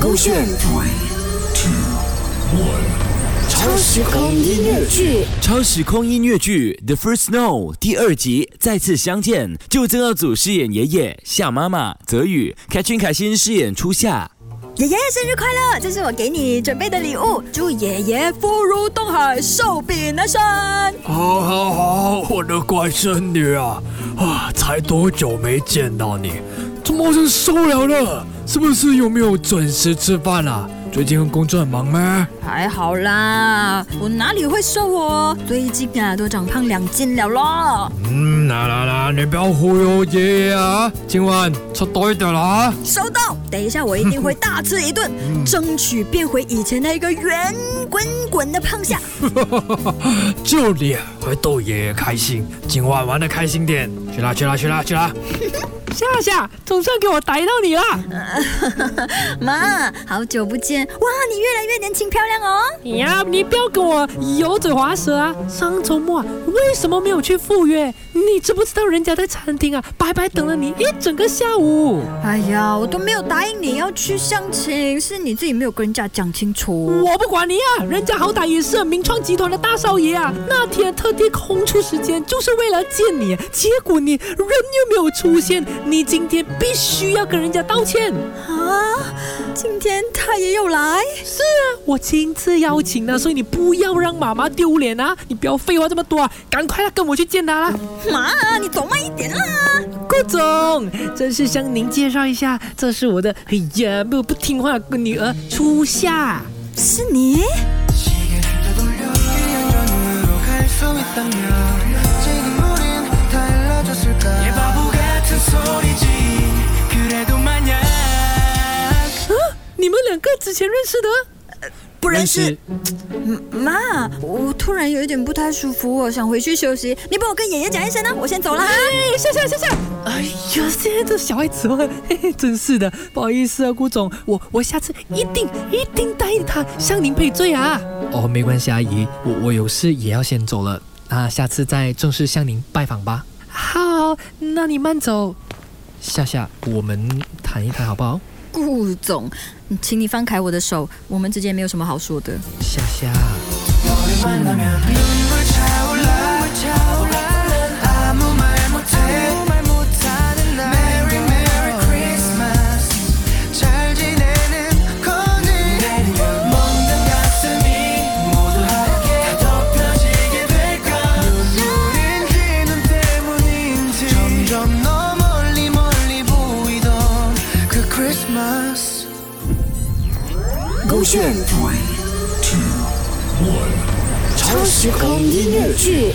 勾选 Three, two, one. 超时空音乐剧。超时空音乐剧《The First Snow》第二集再次相见，就曾耀祖饰演爷爷，夏妈妈泽宇，凯君凯欣饰演初夏。爷爷生日快乐！这是我给你准备的礼物，祝爷爷福如东海，寿比南山。好好好，我的乖孙女啊，啊，才多久没见到你，怎么就瘦了了？是不是有没有准时吃饭啊？最近工作很忙吗？还好啦，我哪里会瘦哦？最近啊，都长胖两斤了咯。嗯，啦啦啦，你不要忽悠爷爷啊！今晚吃多一点啦。收到，等一下我一定会大吃一顿，争取变回以前那个圆滚滚的胖下。就你会逗爷爷开心，今晚玩的开心点。去啦去啦去啦去啦！夏夏，总算给我逮到你了！妈，好久不见，哇，你越来越年轻漂亮哦。你呀，你不要跟我油嘴滑舌啊！上周末啊，为什么没有去赴约？你知不知道人家在餐厅啊，白白等了你一整个下午？哎呀，我都没有答应你要去相亲，是你自己没有跟人家讲清楚。我不管你啊，人家好歹也是名创集团的大少爷啊，那天特地空出时间就是为了见你，结果你人又没有出现，你今天必须要跟人家道歉。啊，今天他也有来。是啊，我亲自邀请的，所以你不要让妈妈丢脸啊！你不要废话这么多啊，赶快来跟我去见他啦！妈，你走慢一点啦。顾总，正式向您介绍一下，这是我的哎呀不不听话的女儿初夏。是你？你们两个之前认识的？不认识。妈，我突然有一点不太舒服，我想回去休息。你帮我跟爷爷讲一声呢，我先走了啊。哎，夏夏夏夏！哎呀，现在这小孩子哦，嘿嘿，真是的，不好意思啊，顾总，我我下次一定一定答应他向您赔罪啊。哦，没关系，阿姨，我我有事也要先走了，那下次再正式向您拜访吧。好，那你慢走。夏夏，我们谈一谈好不好？顾总，请你放开我的手，我们之间没有什么好说的。夏夏。Christmas. 勾选 three two one 超时空音乐剧。